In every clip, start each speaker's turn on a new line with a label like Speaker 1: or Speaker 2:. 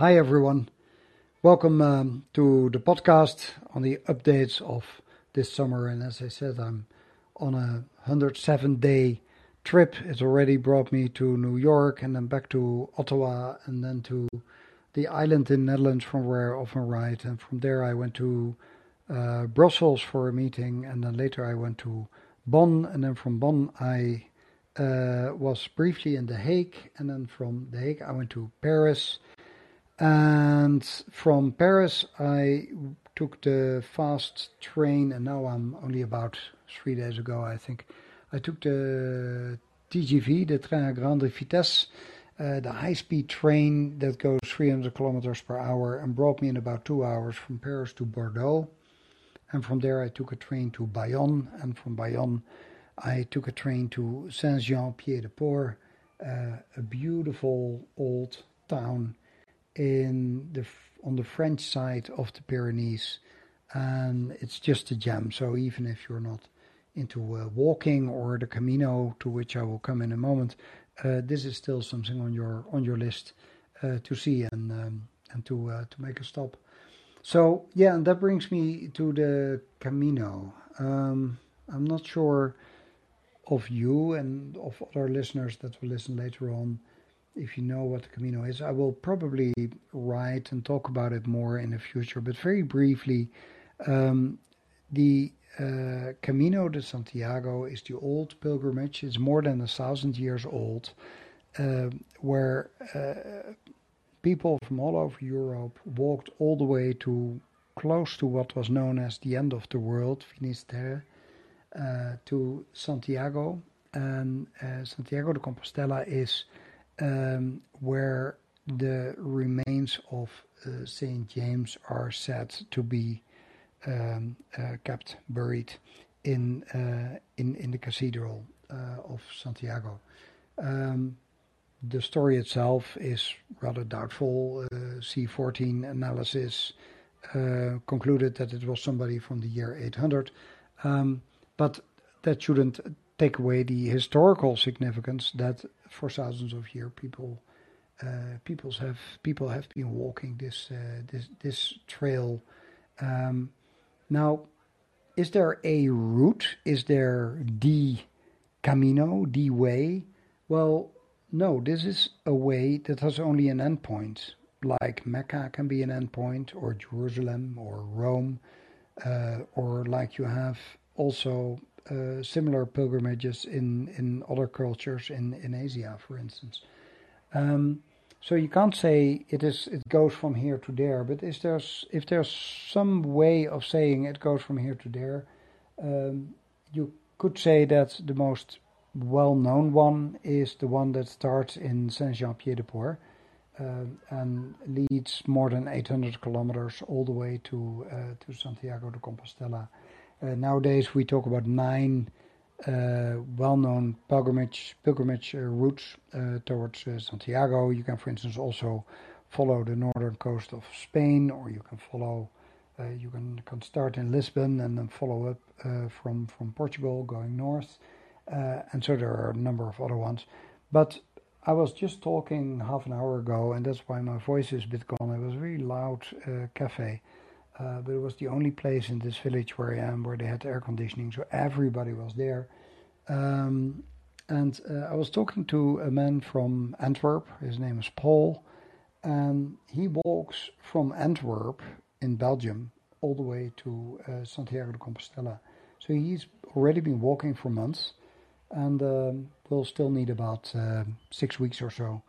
Speaker 1: Hi everyone. Welcome um, to the podcast on the updates of this summer. And as I said, I'm on a 107 day trip. It already brought me to New York and then back to Ottawa and then to the island in Netherlands from where I often write. And from there I went to uh, Brussels for a meeting and then later I went to Bonn. And then from Bonn I uh, was briefly in The Hague. And then from The Hague I went to Paris. And from Paris I took the fast train and now I'm only about three days ago I think I took the TGV, the Train à Grande Vitesse, uh, the high-speed train that goes 300 kilometers per hour and brought me in about two hours from Paris to Bordeaux. And from there I took a train to Bayonne, and from Bayonne I took a train to Saint-Jean-Pied-de-Port, uh, a beautiful old town in the on the French side of the Pyrenees, and it's just a gem. So even if you're not into uh, walking or the Camino, to which I will come in a moment, uh, this is still something on your on your list uh, to see and um, and to uh, to make a stop. So yeah, and that brings me to the Camino. Um, I'm not sure of you and of other listeners that will listen later on if you know what the Camino is. I will probably write and talk about it more in the future, but very briefly, um, the uh, Camino de Santiago is the old pilgrimage. It's more than a thousand years old, uh, where uh, people from all over Europe walked all the way to close to what was known as the end of the world, Finisterre, uh, to Santiago. And uh, Santiago de Compostela is um, where the remains of uh, Saint James are said to be um, uh, kept buried in uh, in in the cathedral uh, of Santiago. Um, the story itself is rather doubtful. C14 analysis concluded that it was somebody from the year 800, um, but that shouldn't take away the historical significance that for thousands of years people uh, peoples have people have been walking this uh, this this trail um, now, is there a route? Is there the camino, the way? Well, no, this is a way that has only an endpoint. Like Mecca can be an endpoint, or Jerusalem, or Rome, uh, or like you have also uh, similar pilgrimages in, in other cultures in, in Asia, for instance. Um, so you can't say it is it goes from here to there, but is there's if there's some way of saying it goes from here to there, um, you could say that the most well-known one is the one that starts in Saint-Jean-Pied-de-Port uh, and leads more than 800 kilometers all the way to uh, to Santiago de Compostela. Uh, nowadays we talk about nine uh, well-known pilgrimage pilgrimage uh, routes towards Santiago. You can, for instance, also follow the northern coast of Spain, or you can follow. you can, can start in Lisbon and then follow up from from Portugal, going north, and so there are a number of other ones. But I was just talking half an hour ago, and that's why my voice is a bit gone. It was a really loud uh, cafe uh, but it was the only place in this village where I am where they had air conditioning, so everybody was there. Um, and uh, I was talking to a man from Antwerp. His name is Paul, and he walks from Antwerp in Belgium all the way to uh, Santiago de Compostela. So he's already been walking for months, and um, will still need about uh, six weeks or so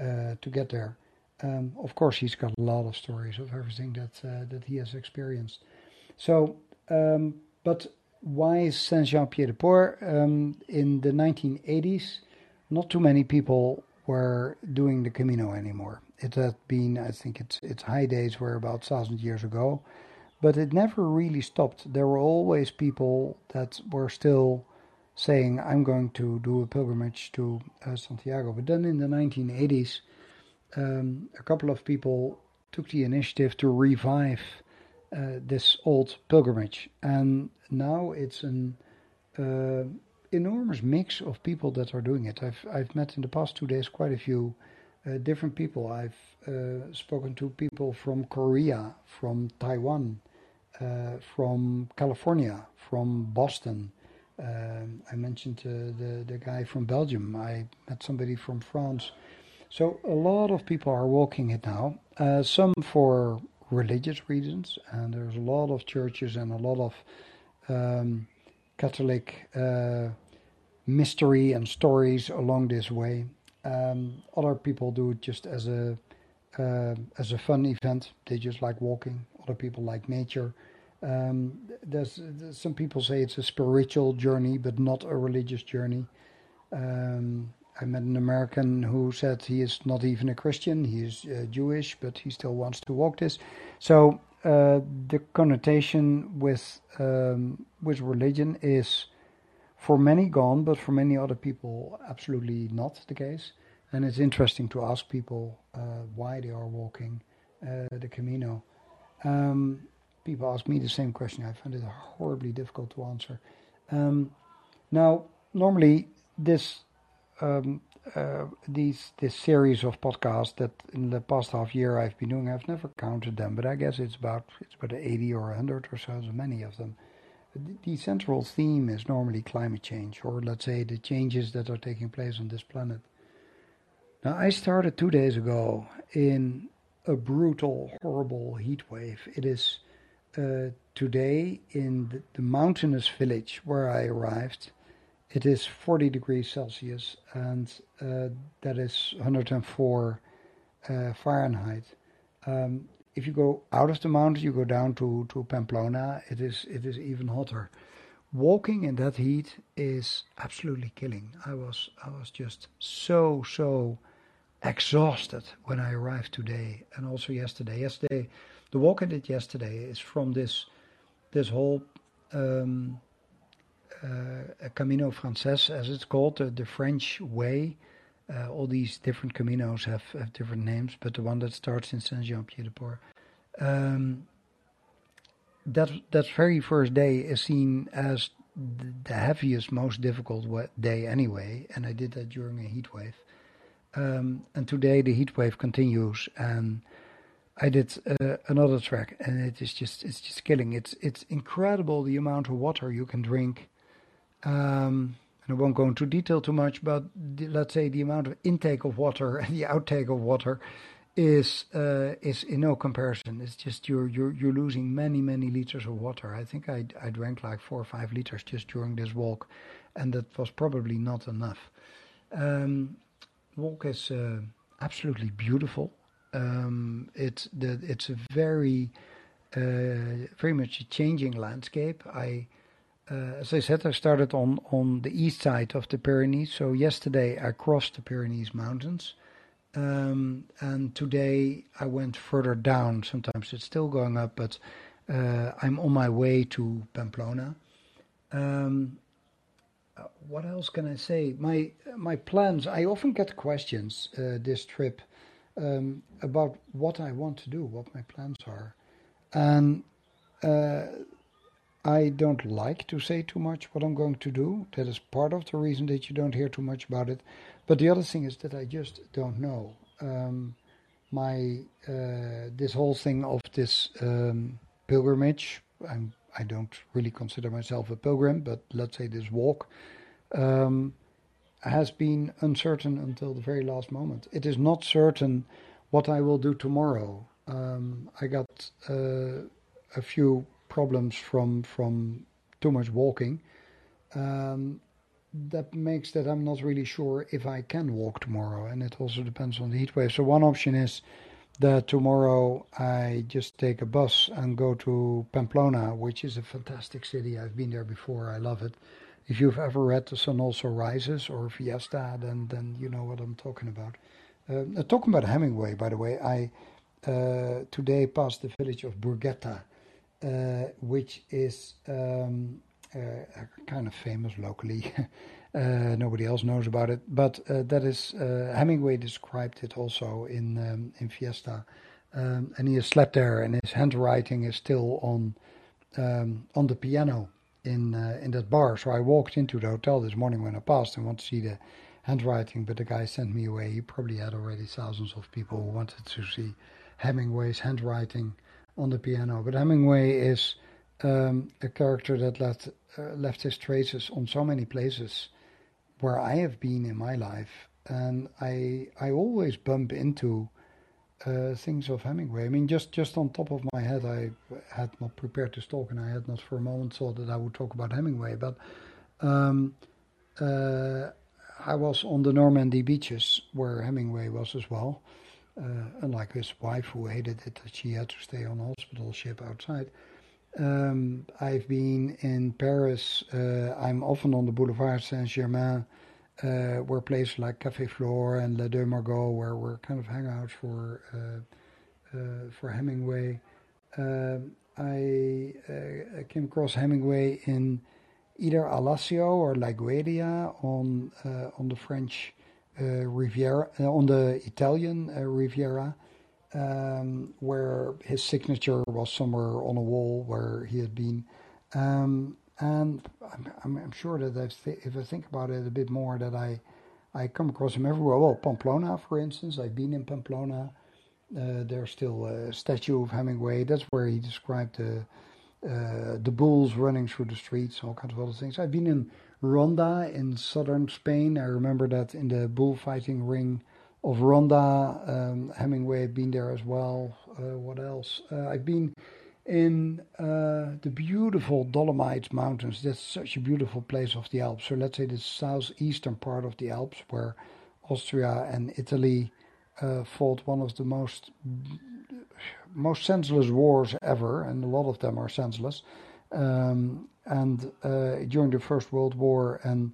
Speaker 1: uh, to get there. Um, of course, he's got a lot of stories of everything that uh, that he has experienced. So, um, but why is Saint-Jean-Pied-de-Port? Um, in the 1980s, not too many people were doing the Camino anymore. It had been, I think, its its high days were about thousand years ago, but it never really stopped. There were always people that were still saying, "I'm going to do a pilgrimage to uh, Santiago." But then in the 1980s um, a couple of people took the initiative to revive uh, this old pilgrimage, and now it's an uh, enormous mix of people that are doing it. I've I've met in the past two days quite a few uh, different people. I've uh, spoken to people from Korea, from Taiwan, uh, from California, from Boston. Um, I mentioned uh, the the guy from Belgium. I met somebody from France. So a lot of people are walking it now. Uh, some for religious reasons, and there's a lot of churches and a lot of um, Catholic uh, mystery and stories along this way. Um, other people do it just as a uh, as a fun event. They just like walking. Other people like nature. Um, there's, there's, some people say it's a spiritual journey, but not a religious journey. Um, I met an American who said he is not even a Christian. He is uh, Jewish, but he still wants to walk this. So uh, the connotation with um, with religion is for many gone, but for many other people, absolutely not the case. And it's interesting to ask people uh, why they are walking uh, the Camino. Um, people ask me the same question. I find it horribly difficult to answer. Um, now, normally, this um, uh, these this series of podcasts that in the past half year I've been doing, I've never counted them, but I guess it's about it's about eighty or hundred or so, so many of them the central theme is normally climate change, or let's say the changes that are taking place on this planet. Now, I started two days ago in a brutal, horrible heat wave. It is uh, today in the, the, mountainous village where I arrived. It is 40 degrees Celsius, and uh, that is 104 uh, Fahrenheit. Um, if you go out of the mountains, you go down to, to Pamplona, it is it is even hotter. Walking in that heat is absolutely killing. I was I was just so so exhausted when I arrived today and also yesterday. Yesterday, the walk I did yesterday is from this this whole um, Camino Frances, as it's called, the, the French way. Uh, all these different caminos have, have different names, but the one that starts in Saint Jean Pied de Port, um, that that very first day is seen as the heaviest, most difficult day anyway, and I did that during a heat wave. Um, and today the heat wave continues, and I did uh, another track, and it is just it's just killing. It's it's incredible the amount of water you can drink. Um, and I won't go into detail too much, but the, let's say the amount of intake of water and the outtake of water is uh, is in no comparison. It's just you're you're you're losing many many liters of water. I think I I drank like four or five liters just during this walk, and that was probably not enough. Um, walk is uh, absolutely beautiful. Um, it's the it's a very uh, very much a changing landscape. I as I said, I started on, on the east side of the Pyrenees. So yesterday I crossed the Pyrenees Mountains, um, and today I went further down. Sometimes it's still going up, but uh, I'm on my way to Pamplona. Um, uh, what else can I say? My my plans. I often get questions uh, this trip um, about what I want to do, what my plans are, and uh, I don't like to say too much what I'm going to do. That is part of the reason that you don't hear too much about it. But the other thing is that I just don't know. Um, my uh, this whole thing of this um, pilgrimage. I'm I don't really consider myself a pilgrim, but let's say this walk um, has been uncertain until the very last moment. It is not certain what I will do tomorrow. Um, I got uh, a few problems from from too much walking. Um, that makes that I'm not really sure if I can walk tomorrow, and it also depends on the heat wave. So one option is that tomorrow I just take a bus and go to Pamplona, which is a fantastic city. I've been there before. I love it. If you've ever read The Sun Also Rises or Fiesta, then then you know what I'm talking about. Uh, talking about Hemingway, by the way, I uh, today passed the village of Burguete, uh, which is um, uh, kind of famous locally. Uh, nobody else knows about it, but that is Hemingway described it also in um, in Fiesta, um, and he has slept there, and his handwriting is still on um, on the piano in in that bar. So I walked into the hotel this morning when I passed and want to see the handwriting, but the guy sent me away. He probably had already thousands of people who wanted to see Hemingway's handwriting on the piano. But Hemingway is um, a character that left uh, left his traces on so many places where I have been in my life, and I I always bump into uh, things of Hemingway. I mean, just just on top of my head, I had not prepared this talk, and I had not for a moment thought that I would talk about Hemingway. But um, uh, I was on the Normandy beaches where Hemingway was as well. Uh, unlike his wife, who hated it that she had to stay on a hospital ship outside. Um, I've been in Paris. Uh, I'm often on the Boulevard Saint Germain uh, were places like Café Flore and Le Deux Magots, where were kind of hangouts for uh, uh, for Hemingway. Um, I uh, came across Hemingway in either Alassio or Laigueglia on on the French Riviera, on the Italian Riviera. Um, where his signature was somewhere on a wall where he had been. Um, and I'm, I'm, I'm sure that th- if I think about it a bit more, that I I come across him everywhere. Well, Pamplona, for instance, I've been in Pamplona. Uh, there's still a statue of Hemingway. That's where he described the uh, the bulls running through the streets, all kinds of other things. I've been in Ronda in southern Spain. I remember that in the bullfighting ring of Ronda, um, Hemingway had been there as well. Uh, what else? Uh, I've been in uh, the beautiful Dolomite Mountains. That's such a beautiful place of the Alps. So let's say the southeastern part of the Alps, where Austria and Italy uh, fought one of the most most senseless wars ever, and a lot of them are senseless. Um, and uh, during the First World War, and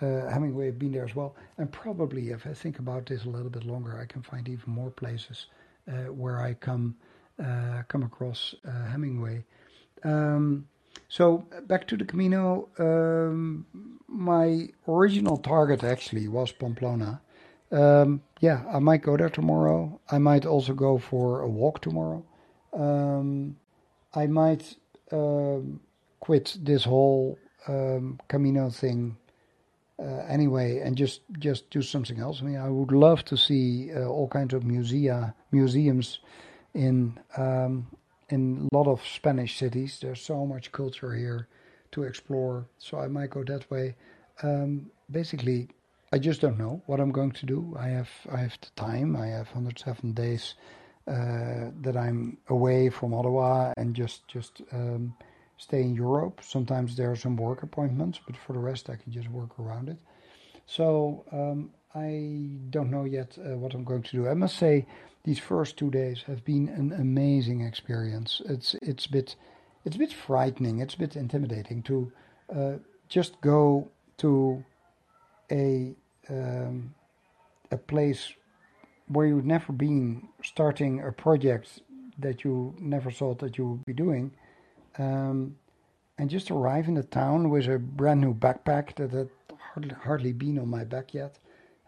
Speaker 1: uh, Hemingway had been there as well. And probably, if I think about this a little bit longer, I can find even more places uh, where I come come across Hemingway. Um, so back to the Camino. Um, my original target actually was Pamplona. Um, yeah, I might go there tomorrow. I might also go for a walk tomorrow. Um, I might um, quit this whole um, Camino thing uh, anyway and just just do something else. I mean, I would love to see uh, all kinds of musea museums in um, in a lot of Spanish cities. There's so much culture here to explore, so I might go that way. Um, basically, I just don't know what I'm going to do. I have I have the time. I have 107 days uh, that I'm away from Ottawa and just just um, stay in Europe. Sometimes there are some work appointments, but for the rest, I can just work around it. So um, I don't know yet uh, what I'm going to do. I must say these first two days have been an amazing experience. It's it's a bit it's a bit frightening. It's a bit intimidating to uh, just go to a um, a place where you've never been, starting a project that you never thought that you would be doing, um, and just arrive in the town with a brand new backpack that had hardly, hardly been on my back yet.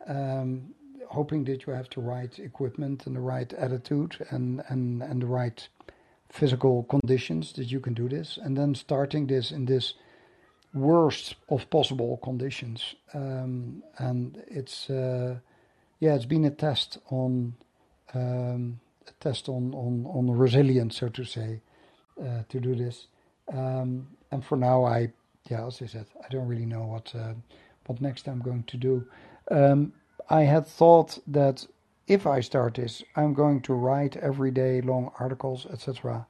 Speaker 1: Um, hoping that you have the right equipment and the right attitude and, and, and the right physical conditions that you can do this. And then starting this in this worst of possible conditions. Um, and it's, uh, yeah, it's been a test on, um, a test on, on, on resilience, so to say, uh, to do this. Um, and for now, I, yeah, as I said, I don't really know what, uh, what next I'm going to do. Um, I had thought that if I start this, I'm going to write every day long articles, etc.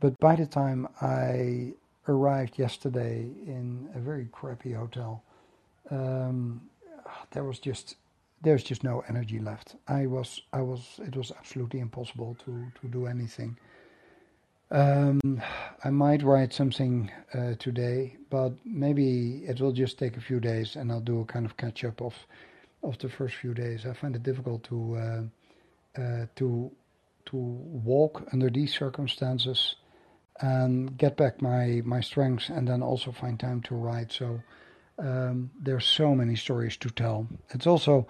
Speaker 1: But by the time I arrived yesterday in a very crappy hotel, um, there was just there's just no energy left. I was I was it was absolutely impossible to to do anything. Um, I might write something uh, today, but maybe it will just take a few days, and I'll do a kind of catch up of of the first few days. I find it difficult to uh, uh, to to walk under these circumstances and get back my my strength, and then also find time to write. So um, there's so many stories to tell. It's also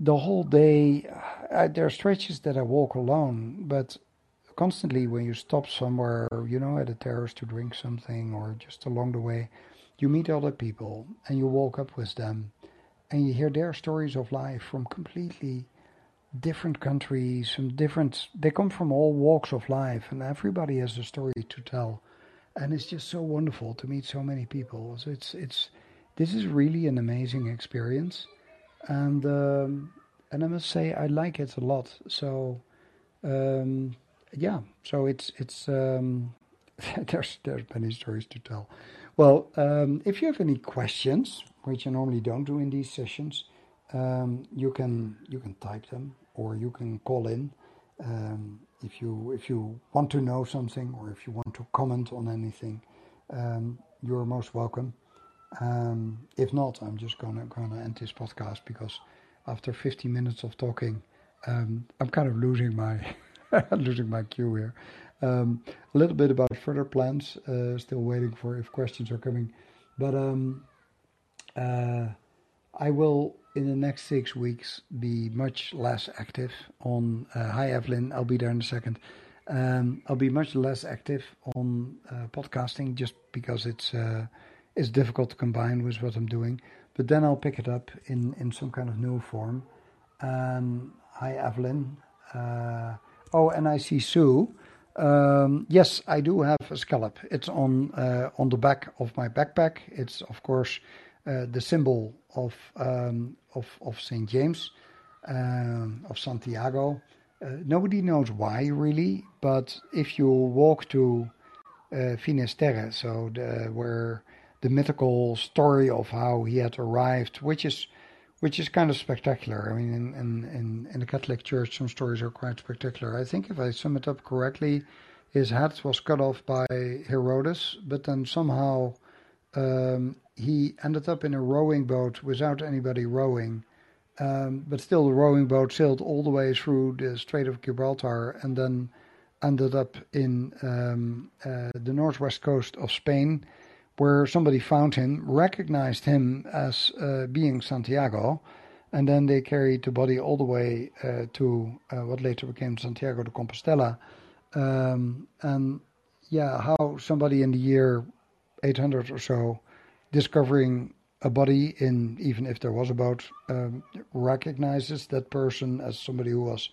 Speaker 1: the whole day. Uh, there are stretches that I walk alone, but constantly when you stop somewhere, you know, at a terrace to drink something or just along the way, you meet other people and you walk up with them and you hear their stories of life from completely different countries, from different. They come from all walks of life, and everybody has a story to tell, and it's just so wonderful to meet so many people. So it's it's this is really an amazing experience, and um, and I must say I like it a lot. So. Um, yeah, so it's it's um, there's there's many stories to tell. Well, um, if you have any questions, which I normally don't do in these sessions, um, you can you can type them or you can call in um, if you if you want to know something or if you want to comment on anything. Um, you're most welcome. Um, if not, I'm just gonna gonna end this podcast because after 15 minutes of talking, um, I'm kind of losing my losing my cue here. Um, a little bit about further plans. Uh, still waiting for if questions are coming, but um, uh, I will in the next six weeks be much less active on. Uh, hi Evelyn, I'll be there in a second. Um, I'll be much less active on uh, podcasting just because it's uh, it's difficult to combine with what I'm doing. But then I'll pick it up in in some kind of new form. Um, hi Evelyn. Oh, and I see Sue. Um, yes, I do have a scallop. It's on uh, on the back of my backpack. It's of course uh, the symbol of um, of of Saint James um, of Santiago. Uh, nobody knows why really, but if you walk to uh, Finisterre, so the, where the mythical story of how he had arrived, which is which is kind of spectacular. I mean, in, in, in, the Catholic Church, some stories are quite spectacular. I think if I sum it up correctly, his head was cut off by Herodes, but then somehow um, he ended up in a rowing boat without anybody rowing. Um, but still, the rowing boat sailed all the way through the Strait of Gibraltar and then ended up in um, uh, the northwest coast of Spain where somebody found him, recognized him as uh, being Santiago, and then they carried the body all the way uh, to uh, what later became Santiago de Compostela. Um, and yeah, how somebody in the year 800 or so, discovering a body in, even if there was a boat, um, recognizes that person as somebody who was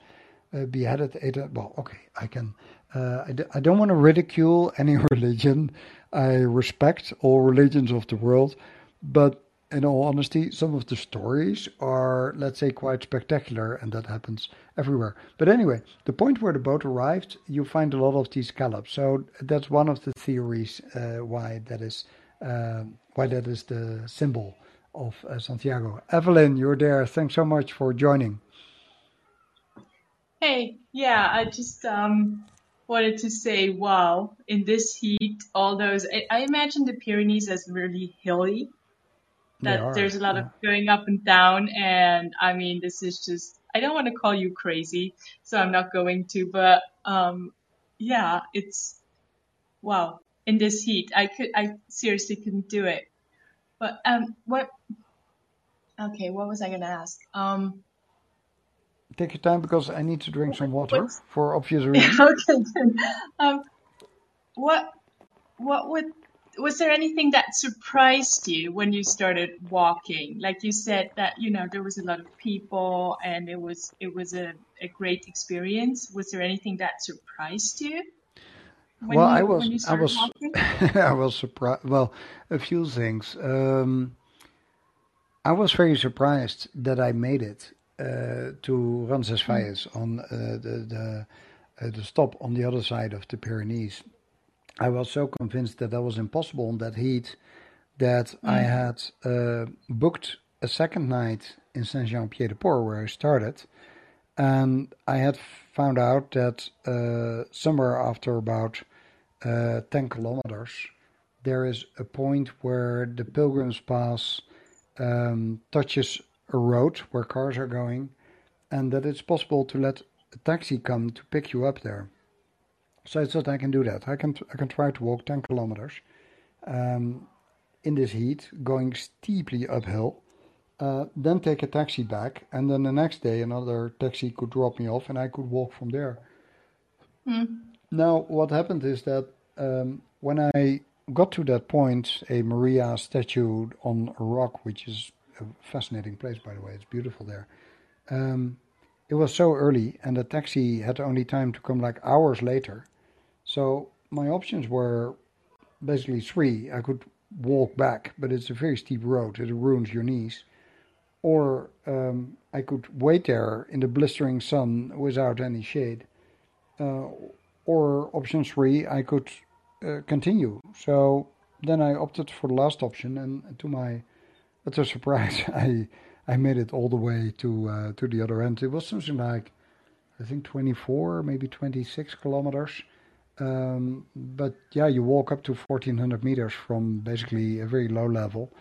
Speaker 1: uh, beheaded. Well, okay, I can. Uh, I d- I don't want to ridicule any religion. I respect all religions of the world, but in all honesty, some of the stories are, let's say, quite spectacular, and that happens everywhere. But anyway, the point where the boat arrived, you find a lot of these scallops. So that's one of the theories uh, why that is uh, why that is the symbol of uh, Santiago. Evelyn, you're there. Thanks so much for joining.
Speaker 2: Hey, yeah, I just um, wanted to say, wow, in this heat, all those, I, I imagine the Pyrenees as really hilly. That are, there's a lot yeah. of going up and down. And I mean, this is just, I don't want to call you crazy, so I'm not going to, but, um, yeah, it's, wow, in this heat, I could, I seriously couldn't do it. But, um, what, okay, what was I going to ask? Um,
Speaker 1: take your time because I need to drink some water for obvious reasons.
Speaker 2: okay. Um, what what would was there anything that surprised you when you started walking? Like you said that you know there was a lot of people and it was it was a, a great experience. Was there anything that surprised you?
Speaker 1: well, you, I was I was I was surprised. Well, a few things. Um, I was very surprised that I made it to Roncesvalles on uh, the the, uh, the stop on the other side of the Pyrenees. I was so convinced that that was impossible on that heat that mm. I had uh, booked a second night in Saint Jean Pied de Port where I started, and I had found out that uh, somewhere after about uh, ten kilometers there is a point where the Pilgrim's Pass um, touches a road where cars are going, and that it's possible to let a taxi come to pick you up there. So I thought I can do that. I can I can try to walk 10 kilometers um, in this heat, going steeply uphill. Uh, then take a taxi back, and then the next day another taxi could drop me off, and I could walk from there. Mm. Now, what happened is that um, when I got to that point, a Maria statue on a rock, which is a fascinating place, by the way. It's beautiful there. Um, it was so early, and the taxi had only time to come like hours later. So my options were basically three. I could walk back, but it's a very steep road. It ruins your knees. Or um, I could wait there in the blistering sun without any shade. Uh, or option three, I could uh, continue. So then I opted for the last option, and to my utter surprise, I I made it all the way to uh, to the other end. It was something like I think 24, maybe 26 kilometers. Um, but yeah, you walk up to 1400 meters from basically a very low level,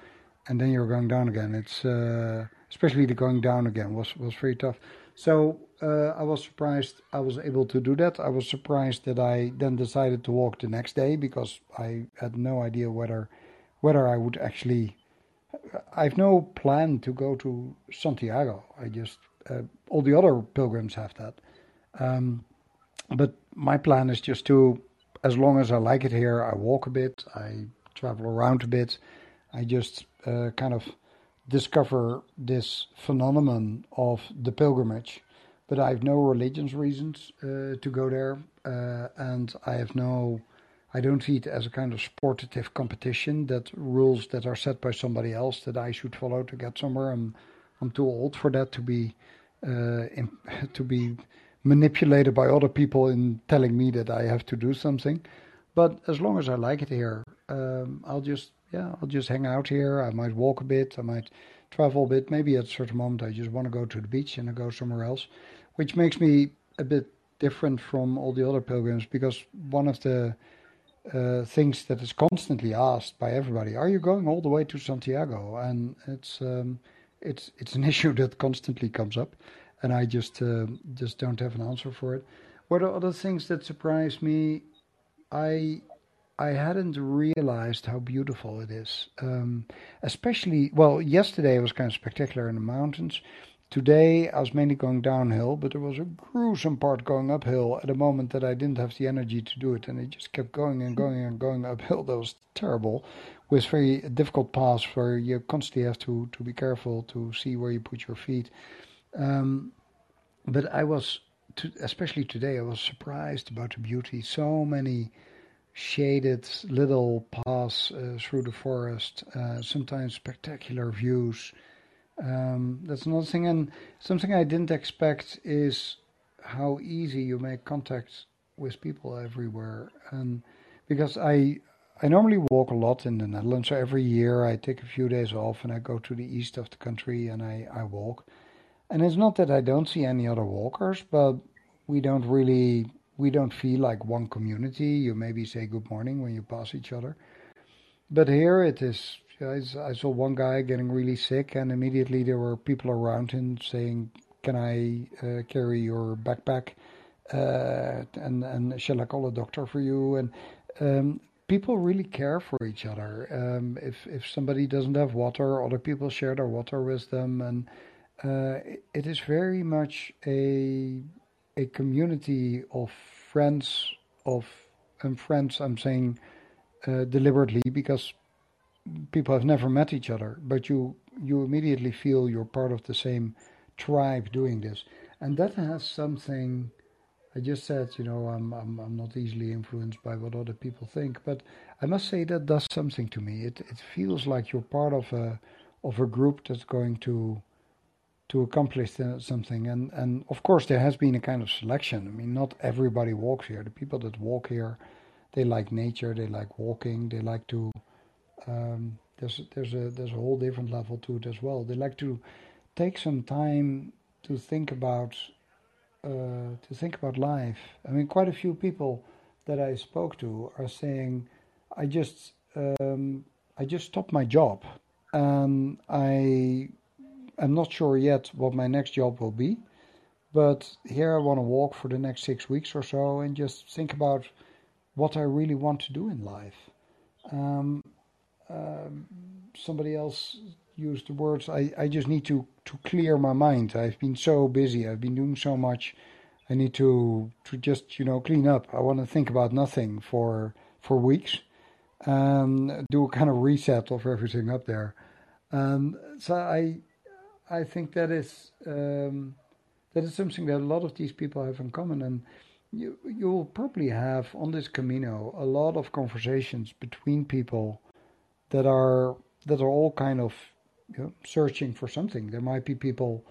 Speaker 1: and then you're going down again. It's uh, especially the going down again was was very tough. So uh, I was surprised I was able to do that. I was surprised that I then decided to walk the next day because I had no idea whether whether I would actually. I have no plan to go to Santiago. I just uh, all the other pilgrims have that. Um, but my plan is just to, as long as I like it here, I walk a bit, I travel around a bit, I just uh, kind of discover this phenomenon of the pilgrimage. But I have no religious reasons uh, to go there, uh, and I have no. I don't see it as a kind of sportive competition that rules that are set by somebody else that I should follow to get somewhere. I'm I'm too old for that to be uh, in, to be manipulated by other people in telling me that I have to do something. But as long as I like it here, um, I'll just yeah, I'll just hang out here. I might walk a bit. I might travel a bit. Maybe at a certain moment I just want to go to the beach and I go somewhere else, which makes me a bit different from all the other pilgrims because one of the uh, things that is constantly asked by everybody: Are you going all the way to Santiago? And it's um, it's it's an issue that constantly comes up and I just uh, just don't have an answer for it. What are other things that surprised me? I I hadn't realized how beautiful it is. Um, especially, well, yesterday was kind of spectacular in the mountains. Today I was mainly going downhill, but there was a gruesome part going uphill at a moment that I didn't have the energy to do it, and it just kept going and going and going uphill. That was terrible, with very difficult paths where you constantly have to to be careful to see where you put your feet. Um, but I was, to, especially today, I was surprised about the beauty. So many shaded little paths uh, through the forest, uh, sometimes spectacular views. Um, that's another thing, and something I didn't expect is how easy you make contact with people everywhere. And because I I normally walk a lot in the Netherlands, so every year I take a few days off and I go to the east of the country and I, I walk. And it's not that I don't see any other walkers, but we don't really we don't feel like one community. You maybe say good morning when you pass each other, but here it is. I saw one guy getting really sick, and immediately there were people around him saying, "Can I uh, carry your backpack?" Uh, and and shall I call a doctor for you? And um, people really care for each other. Um, if if somebody doesn't have water, other people share their water with them, and uh, it is very much a a community of friends of and friends. I'm saying uh, deliberately because people have never met each other, but you you immediately feel you're part of the same tribe doing this, and that has something. I just said, you know, I'm I'm I'm not easily influenced by what other people think, but I must say that does something to me. It it feels like you're part of a of a group that's going to to accomplish something. And, and of course, there has been a kind of selection. I mean, not everybody walks here. The people that walk here, they like nature, they like walking, they like to. Um, there's there's a there's a whole different level to it as well. They like to take some time to think about uh, to think about life. I mean, quite a few people that I spoke to are saying, "I just um, I just stopped my job, and I I'm not sure yet what my next job will be, but here I want to walk for the next six weeks or so and just think about what I really want to do in life. Um, um, somebody else used the words, I, I just need to, to clear my mind. I've been so busy, I've been doing so much. I need to, to just, you know, clean up. I want to think about nothing for, for weeks and do a kind of reset of everything up there. Um, so I, I think that is um, that is something that a lot of these people have in common, and you you will probably have on this Camino a lot of conversations between people that are that are all kind of you know, searching for something. There might be people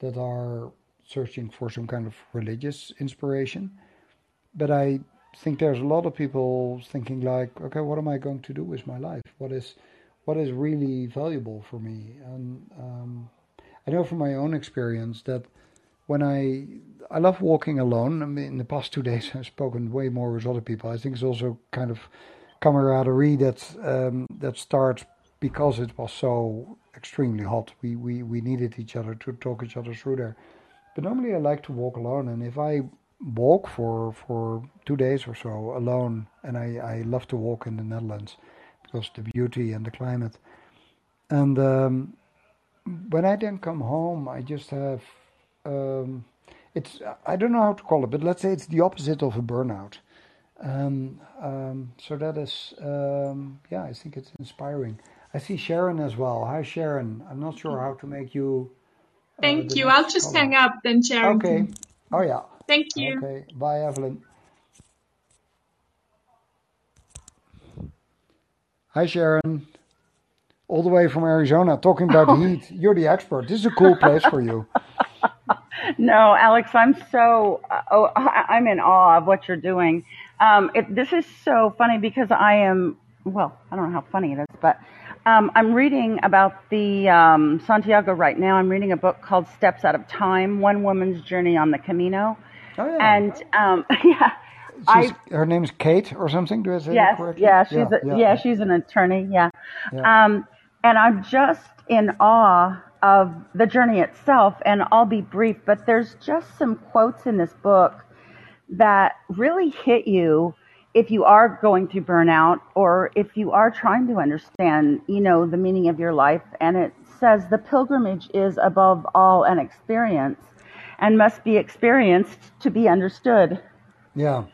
Speaker 1: that are searching for some kind of religious inspiration, but I think there's a lot of people thinking like, okay, what am I going to do with my life? What is what is really valuable for me? And um, I know from my own experience that when I I love walking alone. I mean, in the past two days, I've spoken way more with other people. I think it's also kind of camaraderie that um, that starts because it was so extremely hot. We, we we needed each other to talk each other through there. But normally, I like to walk alone, and if I walk for for two days or so alone, and I, I love to walk in the Netherlands because the beauty and the climate. And um, when I then come home, I just have um, it's I don't know how to call it, but let's say it's the opposite of a burnout. Um, um, so that is um, yeah, I think it's inspiring. I see Sharon as well. Hi Sharon. I'm not sure how to make you.
Speaker 2: Uh, Thank you. I'll just hang up then, Sharon.
Speaker 1: Okay. Oh yeah.
Speaker 2: Thank you.
Speaker 1: Okay. Bye, Evelyn. Hi Sharon. All the way from Arizona, talking about oh. heat. You're the expert. This is a cool place for you.
Speaker 3: no, Alex, I'm so oh, I'm in awe of what you're doing. Um, it, this is so funny because I am well, I don't know how funny it is, but um, I'm reading about the um, Santiago right now. I'm reading a book called Steps Out of Time: One Woman's Journey on the Camino.
Speaker 1: Oh yeah.
Speaker 3: And um, yeah.
Speaker 1: I, her name's Kate or something. Do I say
Speaker 3: yes,
Speaker 1: correctly?
Speaker 3: Yeah, she's yeah, a, yeah, yeah, she's an attorney. Yeah. yeah. Um, and I'm just in awe of the journey itself, and I'll be brief, but there's just some quotes in this book that really hit you if you are going through burnout or if you are trying to understand, you know, the meaning of your life. And it says the pilgrimage is above all an experience and must be experienced to be understood.
Speaker 1: Yeah.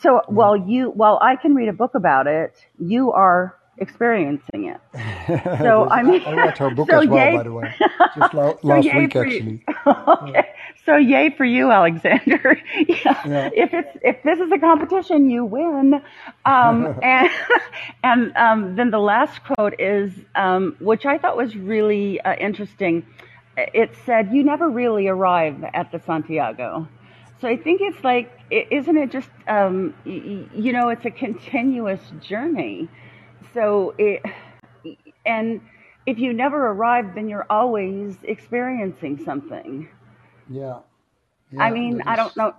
Speaker 3: So yeah. while you, while I can read a book about it, you are experiencing it.
Speaker 1: So I mean, I read her book so as well, yay, by the way, just last so week actually.
Speaker 3: okay, yeah. So yay for you, Alexander. yeah. yeah. If it's if this is a competition, you win. Um, and and um, then the last quote is, um, which I thought was really uh, interesting. It said, "You never really arrive at the Santiago." So I think it's like, isn't it just, um, you know, it's a continuous journey so it, and if you never arrive, then you're always experiencing something.
Speaker 1: Yeah.
Speaker 3: yeah I mean, I don't know.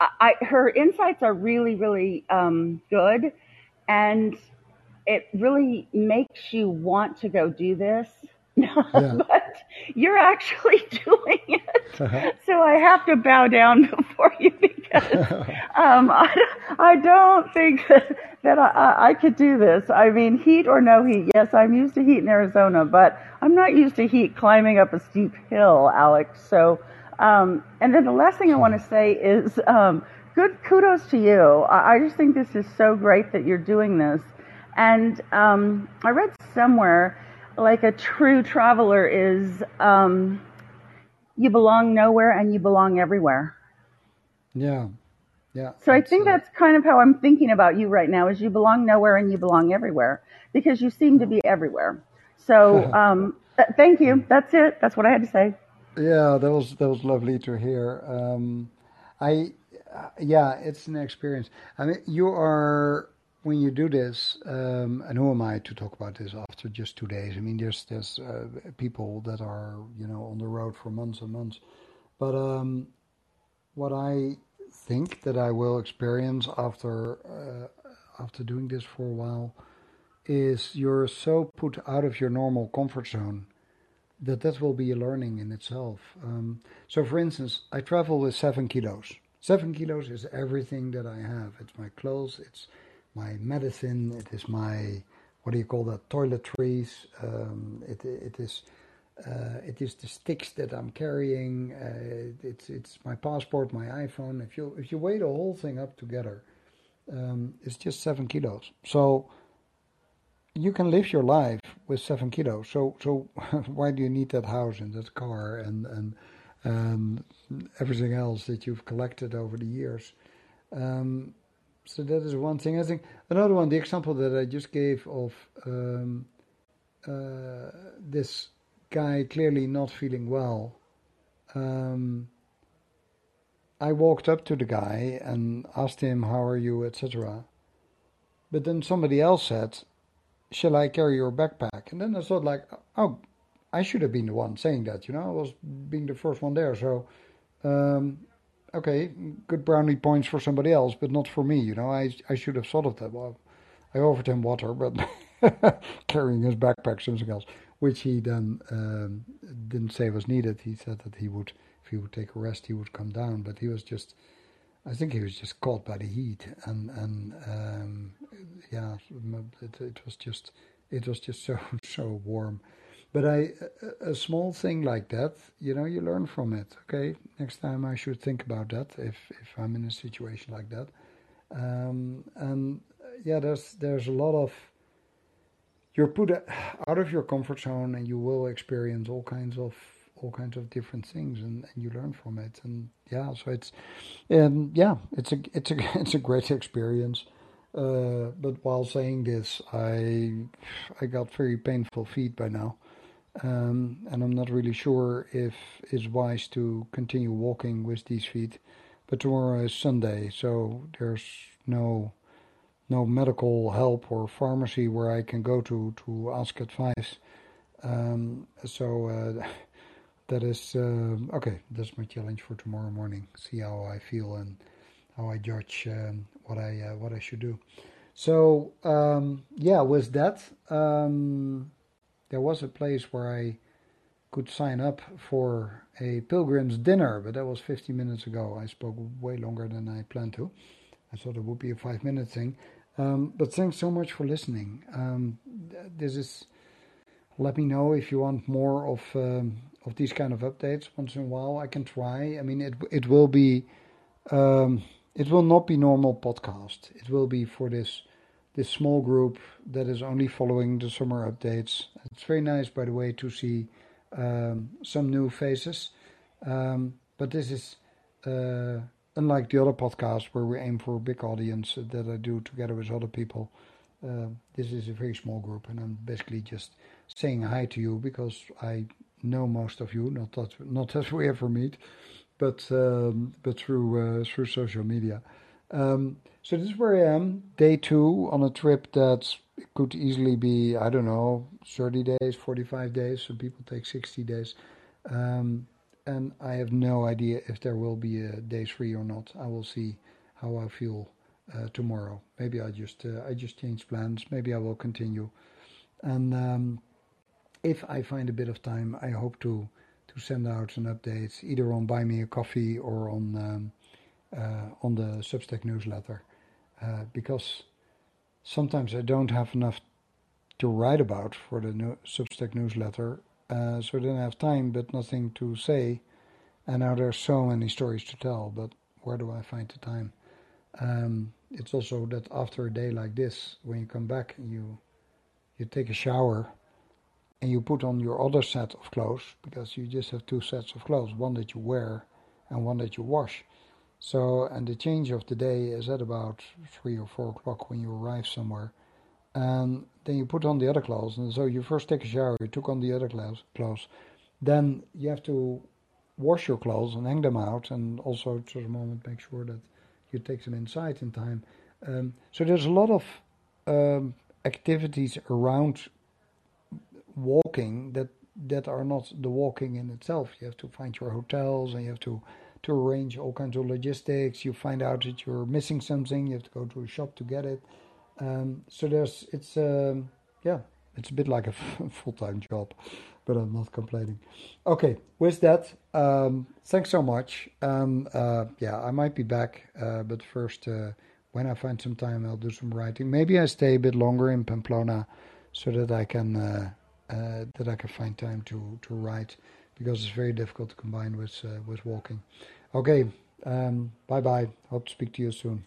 Speaker 3: I, I, her insights are really, really um, good, and it really makes you want to go do this. Yeah. but you're actually doing it. Uh-huh. So I have to bow down before you because um, I, I don't think that, that I, I could do this. I mean, heat or no heat. Yes, I'm used to heat in Arizona, but I'm not used to heat climbing up a steep hill, Alex. So, um, and then the last thing I want to say is um, good kudos to you. I, I just think this is so great that you're doing this. And um, I read somewhere like a true traveler is um, you belong nowhere and you belong everywhere.
Speaker 1: Yeah. Yeah.
Speaker 3: So I think that's kind of how I'm thinking about you right now is you belong nowhere and you belong everywhere because you seem to be everywhere. So um, th- thank you. That's it. That's what I had to say.
Speaker 1: Yeah, that was that was lovely to hear. Um, I yeah, it's an experience. I mean, you are when you do this, um, and who am I to talk about this after just two days? I mean, there's there's uh, people that are you know on the road for months and months, but um, what I think that I will experience after uh, after doing this for a while is you're so put out of your normal comfort zone that that will be a learning in itself. Um, so, for instance, I travel with seven kilos. Seven kilos is everything that I have. It's my clothes. It's my medicine. It is my what do you call that? Toiletries. Um, it it is. Uh, it is the sticks that I'm carrying. Uh, it's it's my passport, my iPhone. If you if you weigh the whole thing up together, um, it's just seven kilos. So you can live your life with seven kilos. So so why do you need that house and that car and and and everything else that you've collected over the years? Um, so that is one thing. I think another one, the example that I just gave of um, uh, this guy clearly not feeling well. Um, I walked up to the guy and asked him, "How are you?" etc. But then somebody else said, "Shall I carry your backpack?" And then I thought, like, "Oh, I should have been the one saying that." You know, I was being the first one there. So, um, okay, good brownie points for somebody else, but not for me. You know, I I should have thought of that. Well, I offered him water, but carrying his backpack, something else, which he then um, didn't say was needed. He said that he would, if he would take a rest, he would come down. But he was just, I think he was just caught by the heat, and and um, yeah, it, it was just, it was just so so warm. But I, a, small thing like that, you know, you learn from it. Okay, next time I should think about that if if I'm in a situation like that. Um, and yeah, there's there's a lot of you're put out of your comfort zone, and you will experience all kinds of all kinds of different things, and, and you learn from it. And yeah, so it's and yeah, it's a it's a it's a great experience. Uh, but while saying this, I I got very painful feet by now. Um, and I'm not really sure if it's wise to continue walking with these feet. But tomorrow is Sunday, so there's no no medical help or pharmacy where I can go to to ask advice. Um, so uh, that is uh, okay. That's my challenge for tomorrow morning. See how I feel and how I judge um, what I uh, what I should do. So um, yeah, with that. Um, there was a place where I could sign up for a pilgrim's dinner, but that was 15 minutes ago. I spoke way longer than I planned to. I thought it would be a five minute thing. Um, but thanks so much for listening. Um, this is. Let me know if you want more of um, of these kind of updates once in a while. I can try. I mean, it it will be. Um, it will not be normal podcast. It will be for this this small group that is only following the summer updates. It's very nice, by the way, to see um, some new faces. Um, but this is uh, unlike the other podcasts where we aim for a big audience that I do together with other people. Uh, this is a very small group, and I'm basically just saying hi to you because I know most of you, not that not that we ever meet, but um, but through uh, through social media. Um, so this is where I am, day two on a trip that could easily be, I don't know, 30 days, 45 days. Some people take 60 days. Um, and I have no idea if there will be a day three or not. I will see how I feel uh, tomorrow. Maybe I just uh, I just change plans. Maybe I will continue. And um, if I find a bit of time, I hope to to send out some updates either on Buy Me a Coffee or on um, uh, on the Substack newsletter uh, because sometimes I don't have enough to write about for the Substack newsletter, uh, so I don't have time but nothing to say. And now there's so many stories to tell, but where do I find the time? Um, it's also that after a day like this, when you come back, you you take a shower and you put on your other set of clothes because you just have two sets of clothes, one that you wear and one that you wash. So, and the change of the day is at about three or four o'clock when you arrive somewhere. And then you put on the other clothes. And so you first take a shower, you took on the other clothes. Then you have to wash your clothes and hang them out. And also, to the moment, make sure that you take them inside in time. Um, so there's a lot of um, activities around walking that that are not the walking in itself. You have to find your hotels and you have to to arrange all kinds of logistics. You find out that you're missing something, you have to go to a shop to get it. Um, so there's, it's, um, yeah, it's a bit like a full time job, but I'm not complaining. Okay, with that, um, thanks so much. Um, uh, yeah, I might be back, uh, but first, uh, when I find some time, I'll do some writing. Maybe I stay a bit longer in Pamplona so that I can uh, that I can find time to to write because it's very difficult to combine with uh, with walking. Okay, um, bye bye. Hope to speak to you soon.